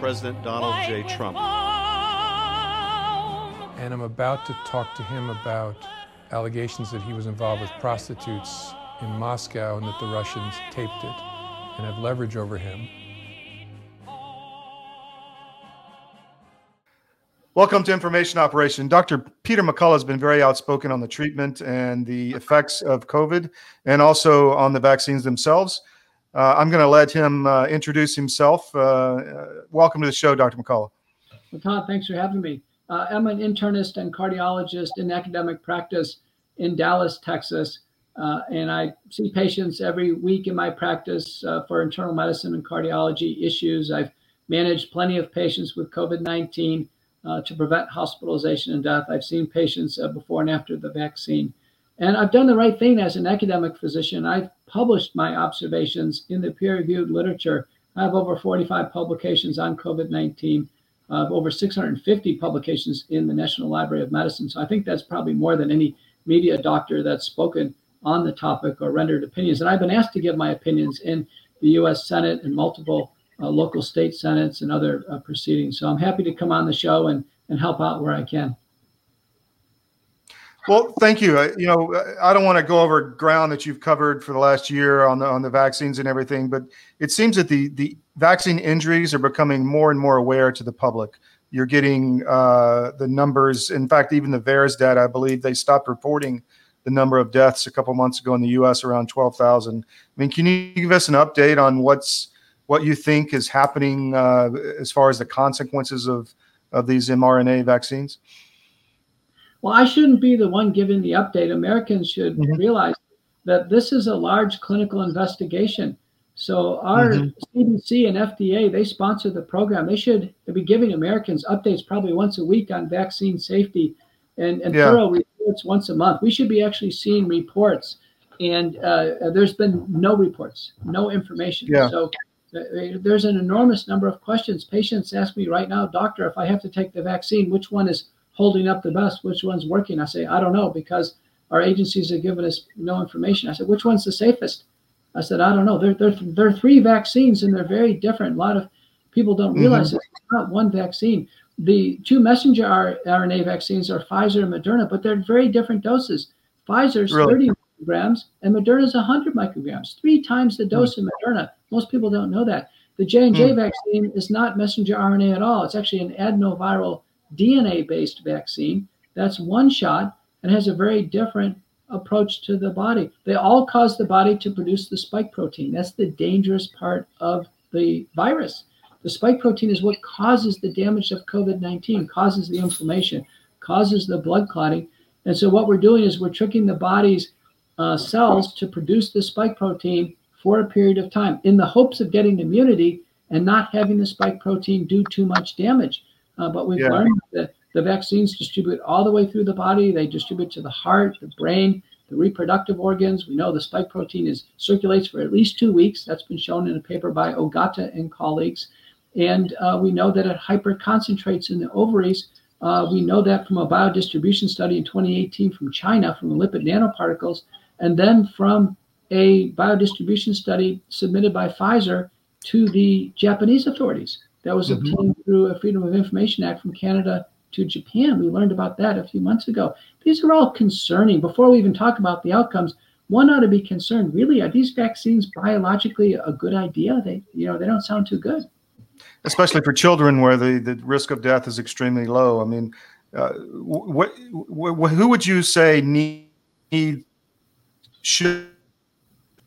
President Donald J. Trump. And I'm about to talk to him about allegations that he was involved with prostitutes in Moscow and that the Russians taped it and have leverage over him. Welcome to Information Operation. Dr. Peter McCullough has been very outspoken on the treatment and the effects of COVID and also on the vaccines themselves. Uh, I'm going to let him uh, introduce himself. Uh, uh, welcome to the show, Dr. McCullough. Well, Todd, thanks for having me. Uh, I'm an internist and cardiologist in academic practice in Dallas, Texas. Uh, and I see patients every week in my practice for internal medicine and cardiology issues. I've managed plenty of patients with COVID 19 uh, to prevent hospitalization and death. I've seen patients uh, before and after the vaccine. And I've done the right thing as an academic physician. I've published my observations in the peer reviewed literature. I have over 45 publications on COVID 19, uh, over 650 publications in the National Library of Medicine. So I think that's probably more than any media doctor that's spoken on the topic or rendered opinions. And I've been asked to give my opinions in the US Senate and multiple uh, local state senates and other uh, proceedings. So I'm happy to come on the show and, and help out where I can. Well, thank you. Uh, you know, I don't want to go over ground that you've covered for the last year on the on the vaccines and everything, but it seems that the the vaccine injuries are becoming more and more aware to the public. You're getting uh, the numbers. In fact, even the VAERS data, I believe they stopped reporting the number of deaths a couple months ago in the U.S. around 12,000. I mean, can you give us an update on what's what you think is happening uh, as far as the consequences of, of these mRNA vaccines? Well, I shouldn't be the one giving the update. Americans should mm-hmm. realize that this is a large clinical investigation. So our mm-hmm. CDC and FDA, they sponsor the program. They should be giving Americans updates probably once a week on vaccine safety and, and yeah. thorough reports once a month. We should be actually seeing reports. And uh, there's been no reports, no information. Yeah. So there's an enormous number of questions. Patients ask me right now, doctor, if I have to take the vaccine, which one is holding up the best? Which one's working? I say, I don't know because our agencies have given us no information. I said, which one's the safest? I said, I don't know. There, there, there are three vaccines and they're very different. A lot of people don't mm-hmm. realize mm-hmm. it's not one vaccine. The two messenger RNA vaccines are Pfizer and Moderna, but they're very different doses. Pfizer's really? 30 micrograms and Moderna's 100 micrograms, three times the hmm. dose mm. of Moderna. Most people don't know that. The J&J mm. vaccine is not messenger RNA at all. It's actually an adenoviral DNA-based vaccine. That's one shot and has a very different approach to the body. They all cause the body to produce the spike protein. That's the dangerous part of the virus. The spike protein is what causes the damage of COVID 19, causes the inflammation, causes the blood clotting. And so, what we're doing is we're tricking the body's uh, cells to produce the spike protein for a period of time in the hopes of getting immunity and not having the spike protein do too much damage. Uh, but we've yeah. learned that the vaccines distribute all the way through the body. They distribute to the heart, the brain, the reproductive organs. We know the spike protein is circulates for at least two weeks. That's been shown in a paper by Ogata and colleagues. And uh, we know that it hyperconcentrates in the ovaries. Uh, we know that from a biodistribution study in 2018 from China, from the lipid nanoparticles, and then from a biodistribution study submitted by Pfizer to the Japanese authorities that was mm-hmm. obtained through a Freedom of Information Act from Canada to Japan. We learned about that a few months ago. These are all concerning. Before we even talk about the outcomes, one ought to be concerned. Really, are these vaccines biologically a good idea? They, you know, they don't sound too good. Especially for children, where the, the risk of death is extremely low. I mean, uh, what, what, who would you say need, need should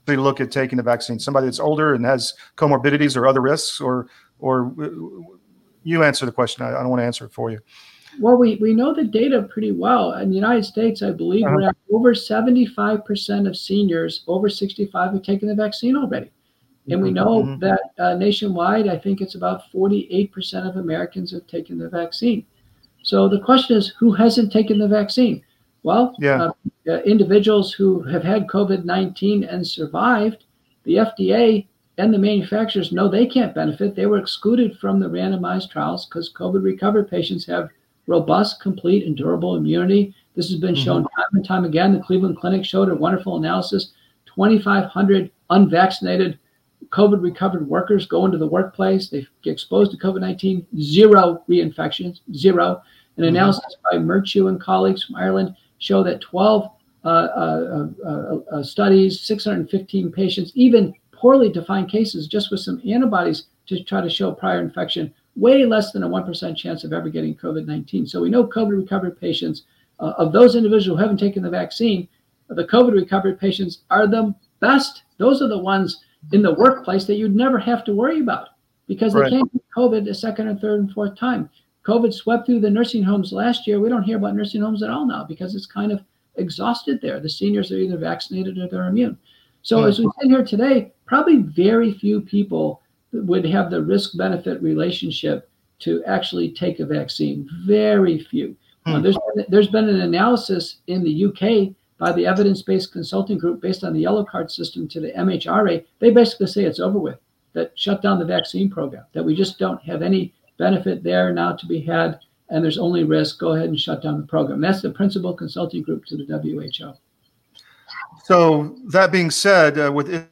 they look at taking the vaccine? Somebody that's older and has comorbidities or other risks, or or you answer the question. I, I don't want to answer it for you. Well, we, we know the data pretty well. In the United States, I believe uh-huh. we're at over 75% of seniors over 65 have taken the vaccine already. And we know mm-hmm. that uh, nationwide, I think it's about 48% of Americans have taken the vaccine. So the question is, who hasn't taken the vaccine? Well, yeah. uh, uh, individuals who have had COVID 19 and survived, the FDA and the manufacturers know they can't benefit. They were excluded from the randomized trials because COVID recovered patients have robust, complete, and durable immunity. This has been mm-hmm. shown time and time again. The Cleveland Clinic showed a wonderful analysis 2,500 unvaccinated COVID recovered workers go into the workplace. They get exposed to COVID 19, zero reinfections, zero. An mm-hmm. analysis by Murchie and colleagues from Ireland show that 12 uh, uh, uh, uh, studies, 615 patients, even poorly defined cases, just with some antibodies to try to show prior infection, way less than a 1% chance of ever getting COVID 19. So we know COVID recovered patients, uh, of those individuals who haven't taken the vaccine, the COVID recovered patients are the best. Those are the ones in the workplace that you'd never have to worry about because they right. can't get COVID a second or third and fourth time. COVID swept through the nursing homes last year. We don't hear about nursing homes at all now because it's kind of exhausted there. The seniors are either vaccinated or they're immune. So as we sit here today, probably very few people would have the risk benefit relationship to actually take a vaccine. Very few. Uh, hmm. there's, been, there's been an analysis in the UK by the evidence based consulting group based on the yellow card system to the MHRA. They basically say it's over with, that shut down the vaccine program, that we just don't have any benefit there now to be had, and there's only risk. Go ahead and shut down the program. That's the principal consulting group to the WHO. So, that being said, uh, with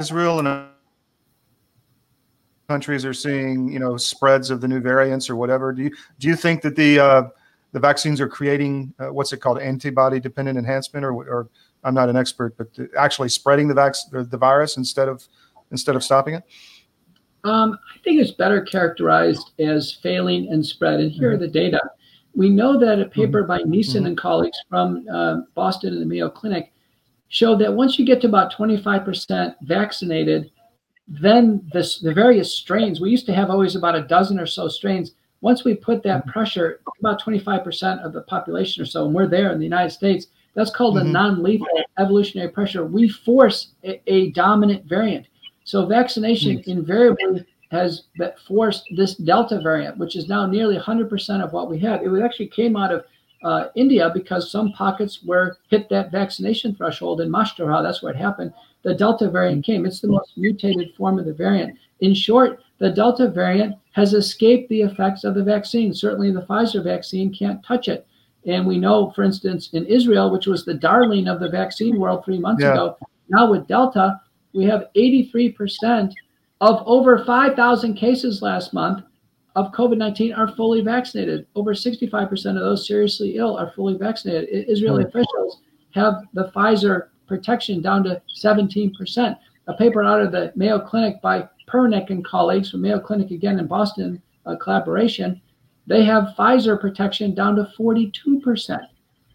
Israel and countries are seeing, you know, spreads of the new variants or whatever, do you do you think that the uh, the vaccines are creating uh, what's it called antibody dependent enhancement or, or I'm not an expert, but actually spreading the, the, the virus instead of instead of stopping it? Um, I think it's better characterized as failing and spread. And here mm-hmm. are the data. We know that a paper by mm-hmm. Niesen mm-hmm. and colleagues from uh, Boston and the Mayo Clinic showed that once you get to about 25% vaccinated, then this, the various strains, we used to have always about a dozen or so strains, once we put that mm-hmm. pressure, about 25% of the population or so, and we're there in the United States, that's called mm-hmm. a non lethal evolutionary pressure. We force a, a dominant variant. So vaccination mm-hmm. invariably has forced this Delta variant, which is now nearly 100% of what we have. It actually came out of uh, India because some pockets were hit that vaccination threshold in Maharashtra. That's where it happened. The Delta variant came. It's the most mutated form of the variant. In short, the Delta variant has escaped the effects of the vaccine. Certainly, the Pfizer vaccine can't touch it. And we know, for instance, in Israel, which was the darling of the vaccine world three months yeah. ago, now with Delta, we have 83% of over 5,000 cases last month of COVID 19 are fully vaccinated. Over 65% of those seriously ill are fully vaccinated. Israeli officials have the Pfizer protection down to 17%. A paper out of the Mayo Clinic by Puranik and colleagues from Mayo Clinic again in Boston uh, collaboration, they have Pfizer protection down to 42%.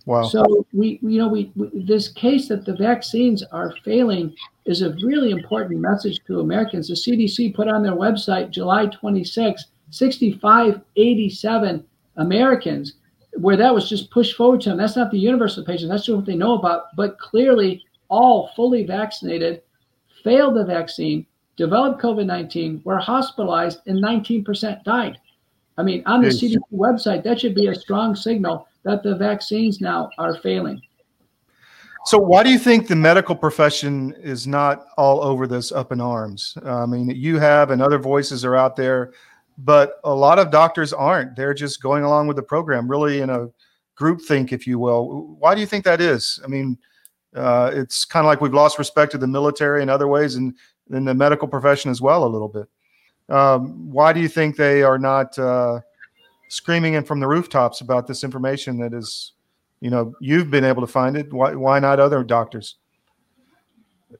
Wow. So we, you know, we, we, this case that the vaccines are failing is a really important message to Americans. The CDC put on their website July 26, 6587 Americans, where that was just pushed forward to them. That's not the universal patient. That's just what they know about. But clearly, all fully vaccinated failed the vaccine developed COVID 19, were hospitalized, and 19% died. I mean, on the CDC website, that should be a strong signal that the vaccines now are failing. So, why do you think the medical profession is not all over this up in arms? I mean, you have and other voices are out there, but a lot of doctors aren't. They're just going along with the program, really in a group think, if you will. Why do you think that is? I mean, uh, it's kind of like we've lost respect to the military in other ways, and in the medical profession as well a little bit. Um, why do you think they are not uh, screaming in from the rooftops about this information that is, you know, you've been able to find it? Why, why not other doctors?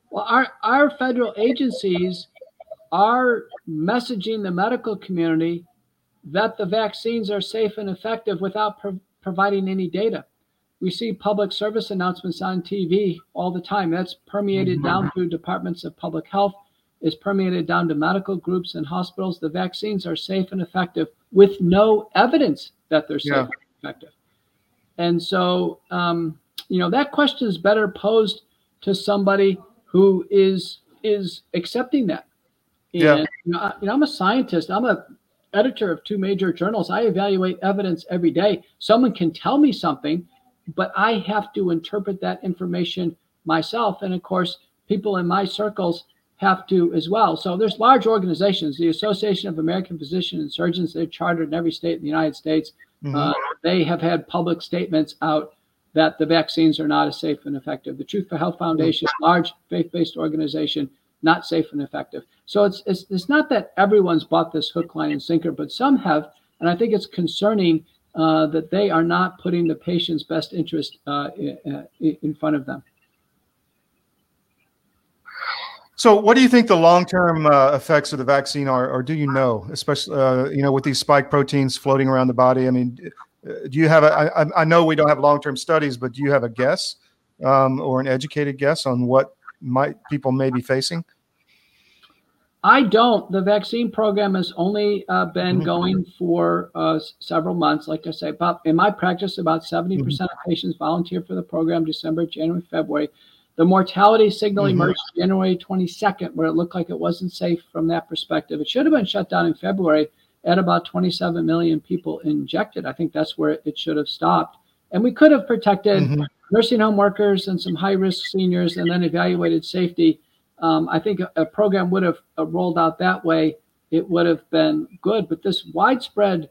Well, our, our federal agencies are messaging the medical community that the vaccines are safe and effective without pro- providing any data. We see public service announcements on TV all the time. That's permeated mm-hmm. down through departments of public health, is permeated down to medical groups and hospitals. The vaccines are safe and effective with no evidence that they're safe yeah. and effective. And so, um, you know, that question is better posed to somebody who is is accepting that. And, Yeah. you know, I, you know, I'm a scientist. I'm a editor of two major journals. I evaluate evidence every day. Someone can tell me something, but I have to interpret that information myself. And of course, people in my circles have to as well. So there's large organizations, the Association of American Physicians and Surgeons, they're chartered in every state in the United States. Mhm. Uh, they have had public statements out that the vaccines are not as safe and effective. The Truth for Health Foundation, large faith-based organization, not safe and effective. So it's, it's it's not that everyone's bought this hook, line, and sinker, but some have, and I think it's concerning uh, that they are not putting the patient's best interest uh, in, in front of them. So, what do you think the long-term uh, effects of the vaccine are, or do you know, especially uh, you know with these spike proteins floating around the body? I mean, uh, do you have a? I, I know we don't have long-term studies, but do you have a guess um, or an educated guess on what might people may be facing? I don't. The vaccine program has only uh, been Mhm. going for uh, several months. Like I say, about in my practice, about 70% of patients volunteer for the program December, January, February. The mortality signal Mhm. emerged January 22nd, where it looked like it wasn't safe from that perspective. It should have been shut down in February at about 27 million people injected. I think that's where it should have stopped. And we could have protected Mhm. Nursing home workers and some high risk seniors and then evaluated safety. Um, I think a, a program would have uh, rolled out that way. It would have been good. But this widespread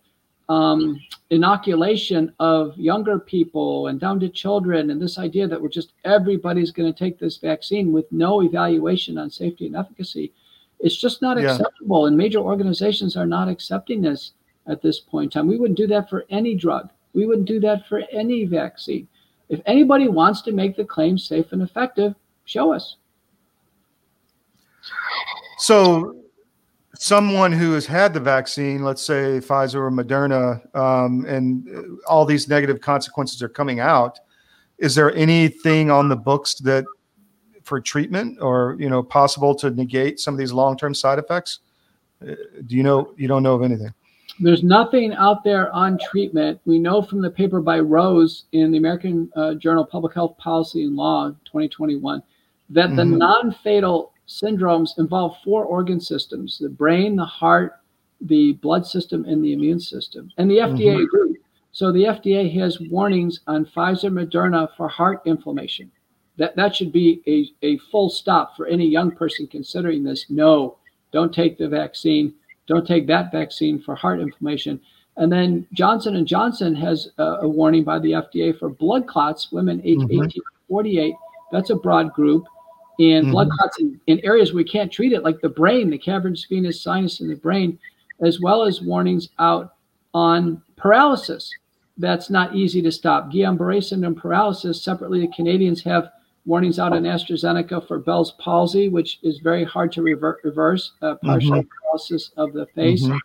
um, inoculation of younger people and down to children, and this idea that we're just everybody's going to take this vaccine with no evaluation on safety and efficacy, it's just not Yeah. acceptable. And major organizations are not accepting this at this point in time. We wouldn't do that for any drug. We wouldn't do that for any vaccine. If anybody wants to make the claim safe and effective, show us. So, someone who has had the vaccine, let's say Pfizer or Moderna, um, and all these negative consequences are coming out, is there anything on the books that for treatment or you know possible to negate some of these long-term side effects? Uh, Do you know? You don't know of anything. There's nothing out there on treatment. We know from the paper by Rose in the American uh, Journal of Public Health Policy and Law 2021 that the Mhm. non fatal syndromes involve four organ systems the brain, the heart, the blood system, and the immune system. And the FDA Mhm. agreed. So the FDA has warnings on Pfizer, Moderna for heart inflammation. That, that should be a, a full stop for any young person considering this. No, don't take the vaccine. Don't take that vaccine for heart inflammation. And then Johnson and Johnson has a, a warning by the FDA for blood clots, women age Mhm. 18 to 48. That's a broad group. And blood Mhm. clots in, in areas we can't treat it, like the brain, the cavernous venous sinus in the brain, as well as warnings out on paralysis. That's not easy to stop. Guillain-Barré syndrome paralysis. Separately, the Canadians have warnings out on AstraZeneca for Bell's palsy, which is very hard to rever- reverse, uh, partial paralysis of the face. Mhm.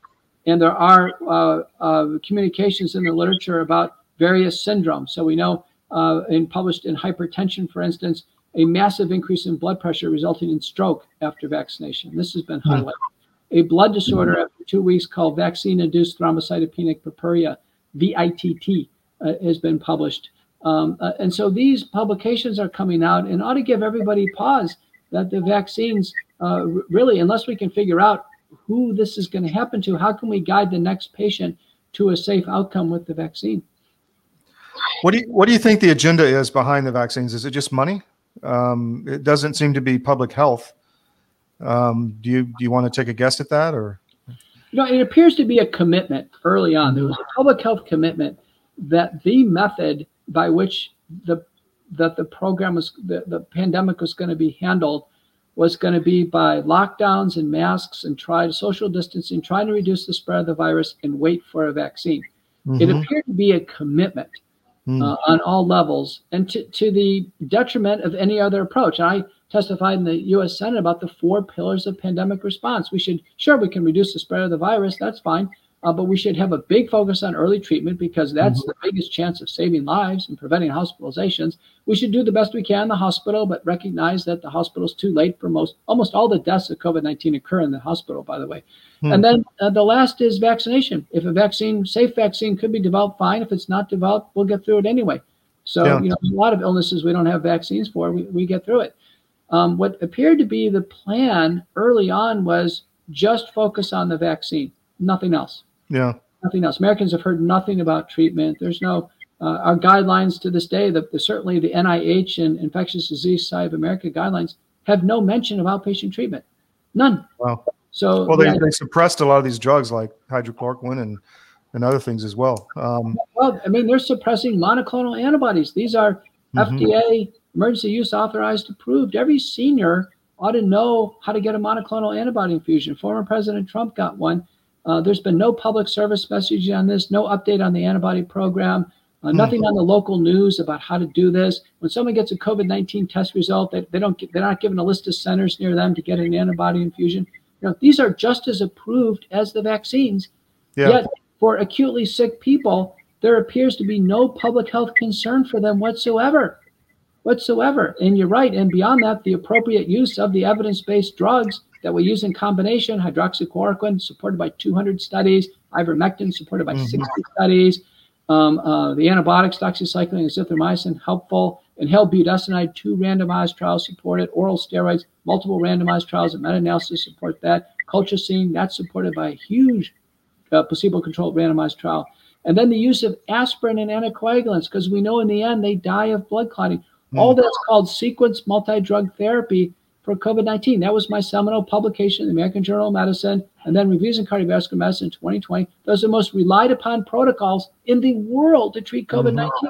And there are uh, uh, communications in the literature about various syndromes. So we know, uh, in published in hypertension, for instance, a massive increase in blood pressure resulting in stroke after vaccination. This has been Hmm. highlighted. A blood disorder after two weeks called vaccine-induced thrombocytopenic purpura, VITT, uh, has been published. Um, uh, and so these publications are coming out and ought to give everybody pause that the vaccines uh, really, unless we can figure out who this is going to happen to, how can we guide the next patient to a safe outcome with the vaccine? What do you What do you think the agenda is behind the vaccines? Is it just money? Um, it doesn't seem to be public health. Um, do you Do you want to take a guess at that, or You know, it appears to be a commitment early on. There was a public health commitment that the method by which the that the program was the, the pandemic was going to be handled was going to be by lockdowns and masks and try social distancing, trying to reduce the spread of the virus and wait for a vaccine. It Mhm. appeared to be a commitment Hmm. uh, on all levels and to, to the detriment of any other approach. And I testified in the US Senate about the four pillars of pandemic response. We should, sure, we can reduce the spread of the virus, that's fine, uh, but we should have a big focus on early treatment because that's the biggest chance of saving lives and preventing hospitalizations. We should do the best we can in the hospital, but recognize that the hospital's too late for most, almost all the deaths of COVID 19 occur in the hospital, by the way. Hmm. And then uh, the last is vaccination. If a vaccine, safe vaccine could be developed, fine. If it's not developed, we'll get through it anyway. So, Yeah. you know, a lot of illnesses we don't have vaccines for, we, we get through it. Um, what appeared to be the plan early on was just focus on the vaccine, nothing else. Yeah. Nothing else. Americans have heard nothing about treatment. There's no uh, our guidelines to this day. The, the, certainly the NIH and Infectious Disease Society of America guidelines have no mention of outpatient treatment. None. Wow. So well, they, yeah, they suppressed a lot of these drugs like hydrochloroquine and and other things as well. Um, well, I mean, they're suppressing monoclonal antibodies. These are mm-hmm. FDA emergency use authorized approved. Every senior ought to know how to get a monoclonal antibody infusion. Former President Trump got one. Uh, there's been no public service messaging on this, no update on the antibody program, uh, nothing mm-hmm. on the local news about how to do this. When someone gets a COVID 19 test result, they, they don't, they're not given a list of centers near them to get an antibody infusion. You know, these are just as approved as the vaccines. Yeah. Yet, for acutely sick people, there appears to be no public health concern for them whatsoever whatsoever. And you're right. And beyond that, the appropriate use of the evidence based drugs that we use in combination hydroxychloroquine, supported by 200 studies, ivermectin, supported by mm-hmm. 60 studies, um, uh, the antibiotics, doxycycline and azithromycin, helpful. Inhaled budesonide, two randomized trials supported. Oral steroids, multiple randomized trials and meta-analysis support that. Colchicine, that's supported by a huge uh, placebo-controlled randomized trial. And then the use of aspirin and anticoagulants, because we know in the end they die of blood clotting. Mm. All that's called sequence multi-drug therapy for COVID-19. That was my seminal publication in the American Journal of Medicine, and then Reviews in Cardiovascular Medicine in 2020. Those are the most relied upon protocols in the world to treat COVID-19. Mm-hmm.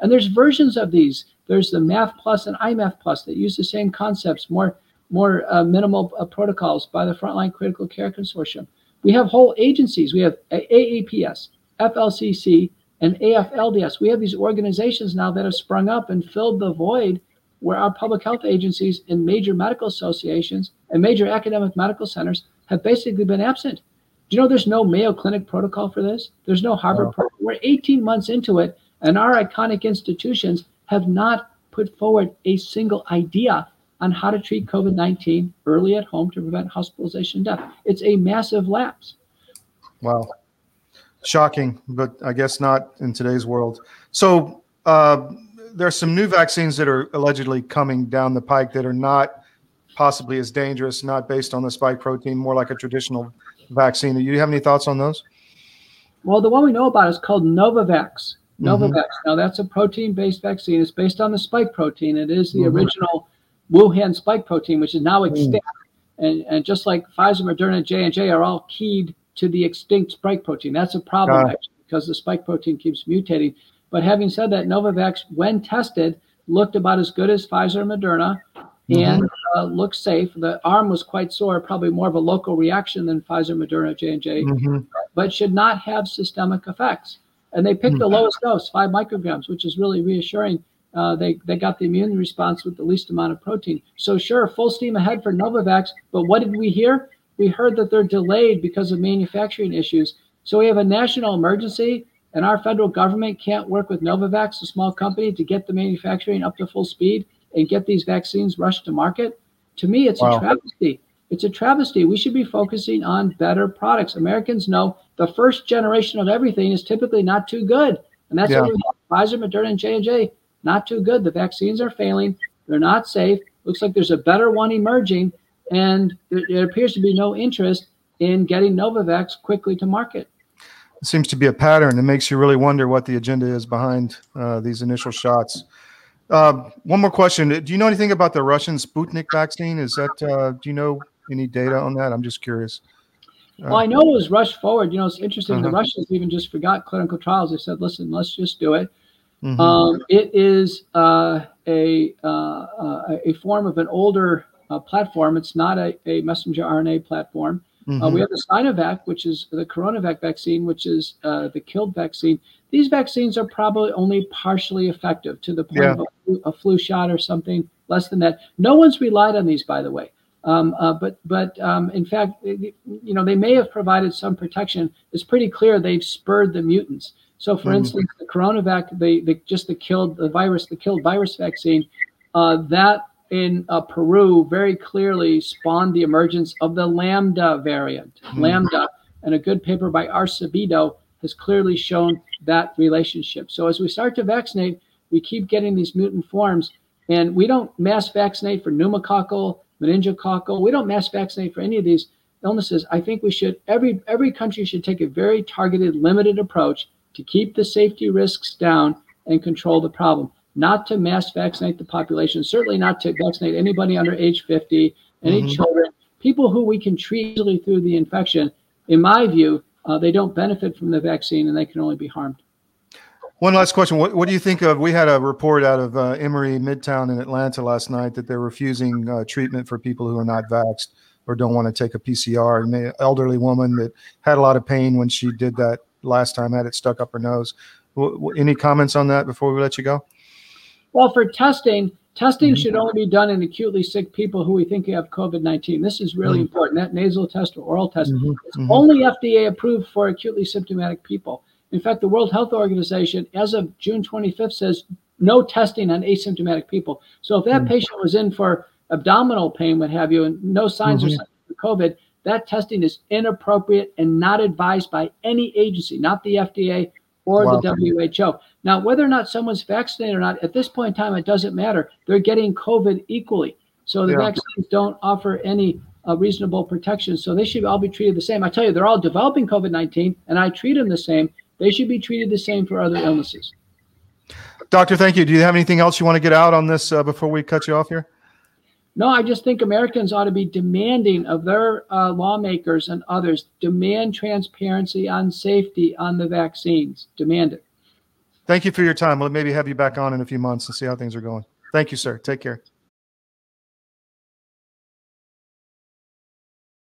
And there's versions of these. There's the Math Plus and I-MASK Plus that use the same concepts, more more uh, minimal uh, protocols by the Frontline Critical Care Consortium. We have whole agencies. We have AAPS, FLCC, and AFLDS. We have these organizations now that have sprung up and filled the void where our public health agencies and major medical associations and major academic medical centers have basically been absent. Do you know there's no Mayo Clinic protocol for this? There's no Harvard oh. protocol. We're 18 months into it, and our iconic institutions have not put forward a single idea on how to treat COVID 19 early at home to prevent hospitalization and death. It's a massive lapse. Wow shocking, but I guess not in today's world. So uh, there's some new vaccines that are allegedly coming down the pike that are not possibly as dangerous, not based on the spike protein, more like a traditional vaccine. Do you have any thoughts on those? Well, the one we know about is called Novavax. Novavax. Mm-hmm. Now that's a protein-based vaccine. It's based on the spike protein. It is the mm-hmm. original Wuhan spike protein, which is now mm. extinct. Mm. And, and just like Pfizer, Moderna, J and J are all keyed to the extinct spike protein. That's a problem actually, because the spike protein keeps mutating. But having said that, Novavax, when tested, looked about as good as Pfizer and Moderna mm-hmm. and uh, looked safe. The arm was quite sore, probably more of a local reaction than Pfizer, Moderna, J and J, mm-hmm. but should not have systemic effects. And they picked mm-hmm. the lowest dose, five micrograms, which is really reassuring. Uh, they they got the immune response with the least amount of protein. So sure, full steam ahead for Novavax. But what did we hear? We heard that they're delayed because of manufacturing issues. So we have a national emergency, and our federal government can't work with Novavax, a small company, to get the manufacturing up to full speed and get these vaccines rushed to market. To me, it's wow. a travesty. It's a travesty. We should be focusing on better products. Americans know the first generation of everything is typically not too good, and that's yeah. what we have. Pfizer, Moderna, and J and J not too good. The vaccines are failing. They're not safe. Looks like there's a better one emerging, and there appears to be no interest in getting Novavax quickly to market. It seems to be a pattern. It makes you really wonder what the agenda is behind uh, these initial shots. Uh, one more question: Do you know anything about the Russian Sputnik vaccine? Is that uh, do you know any data on that? I'm just curious. Well, I know it was rushed forward. You know, it's interesting. Uh-huh. The Russians even just forgot clinical trials. They said, "Listen, let's just do it." Mm-hmm. Um, it is uh, a uh, a form of an older uh, platform. It's not a, a messenger RNA platform. Mm-hmm. Uh, we have the Sinovac, which is the coronavac vaccine, which is uh, the killed vaccine. These vaccines are probably only partially effective to the point yeah. of a flu, a flu, shot or something less than that. No one's relied on these, by the way. Um, uh, but but um, in fact, you know, they may have provided some protection. It's pretty clear they've spurred the mutants. So, for mm-hmm. instance, the coronavac, the, the just the killed the virus, the killed virus vaccine, uh, that in uh, Peru very clearly spawned the emergence of the Lambda variant. Mm. Lambda, and a good paper by Acevedo has clearly shown that relationship. So as we start to vaccinate, we keep getting these mutant forms, and we don't mass vaccinate for pneumococcal, meningococcal. We don't mass vaccinate for any of these illnesses, I think we should every every country should take a very targeted, limited approach to keep the safety risks down and control the problem. Not to mass vaccinate the population, certainly not to vaccinate anybody under age 50, any mm-hmm. children, people who we can treat easily through the infection. In my view, uh, they don't benefit from the vaccine and they can only be harmed. One last question. What, what do you think of? We had a report out of uh, Emory Midtown in Atlanta last night that they're refusing uh, treatment for people who are not vaxxed or don't want to take a PCR. An elderly woman that had a lot of pain when she did that last time, had it stuck up her nose. W- w- any comments on that before we let you go? Well, for testing, testing mm-hmm. should only be done in acutely sick people who we think have COVID 19. This is really mm-hmm. important. That nasal test or oral test mm-hmm. is mm-hmm. only FDA approved for acutely symptomatic people. In fact, the World Health Organization, as of June 25th, says no testing on asymptomatic people. So if that mm. patient was in for abdominal pain, what have you, and no signs mm-hmm. of COVID, that testing is inappropriate and not advised by any agency, not the FDA or wow. the WHO. Now, whether or not someone's vaccinated or not, at this point in time, it doesn't matter. They're getting COVID equally. So the yeah. vaccines don't offer any uh, reasonable protection. So they should all be treated the same. I tell you, they're all developing COVID 19, and I treat them the same. They should be treated the same for other illnesses. Doctor, thank you. Do you have anything else you want to get out on this uh, before we cut you off here? No, I just think Americans ought to be demanding of their uh, lawmakers and others demand transparency on safety on the vaccines. Demand it. Thank you for your time. We'll maybe have you back on in a few months and see how things are going. Thank you, sir. Take care.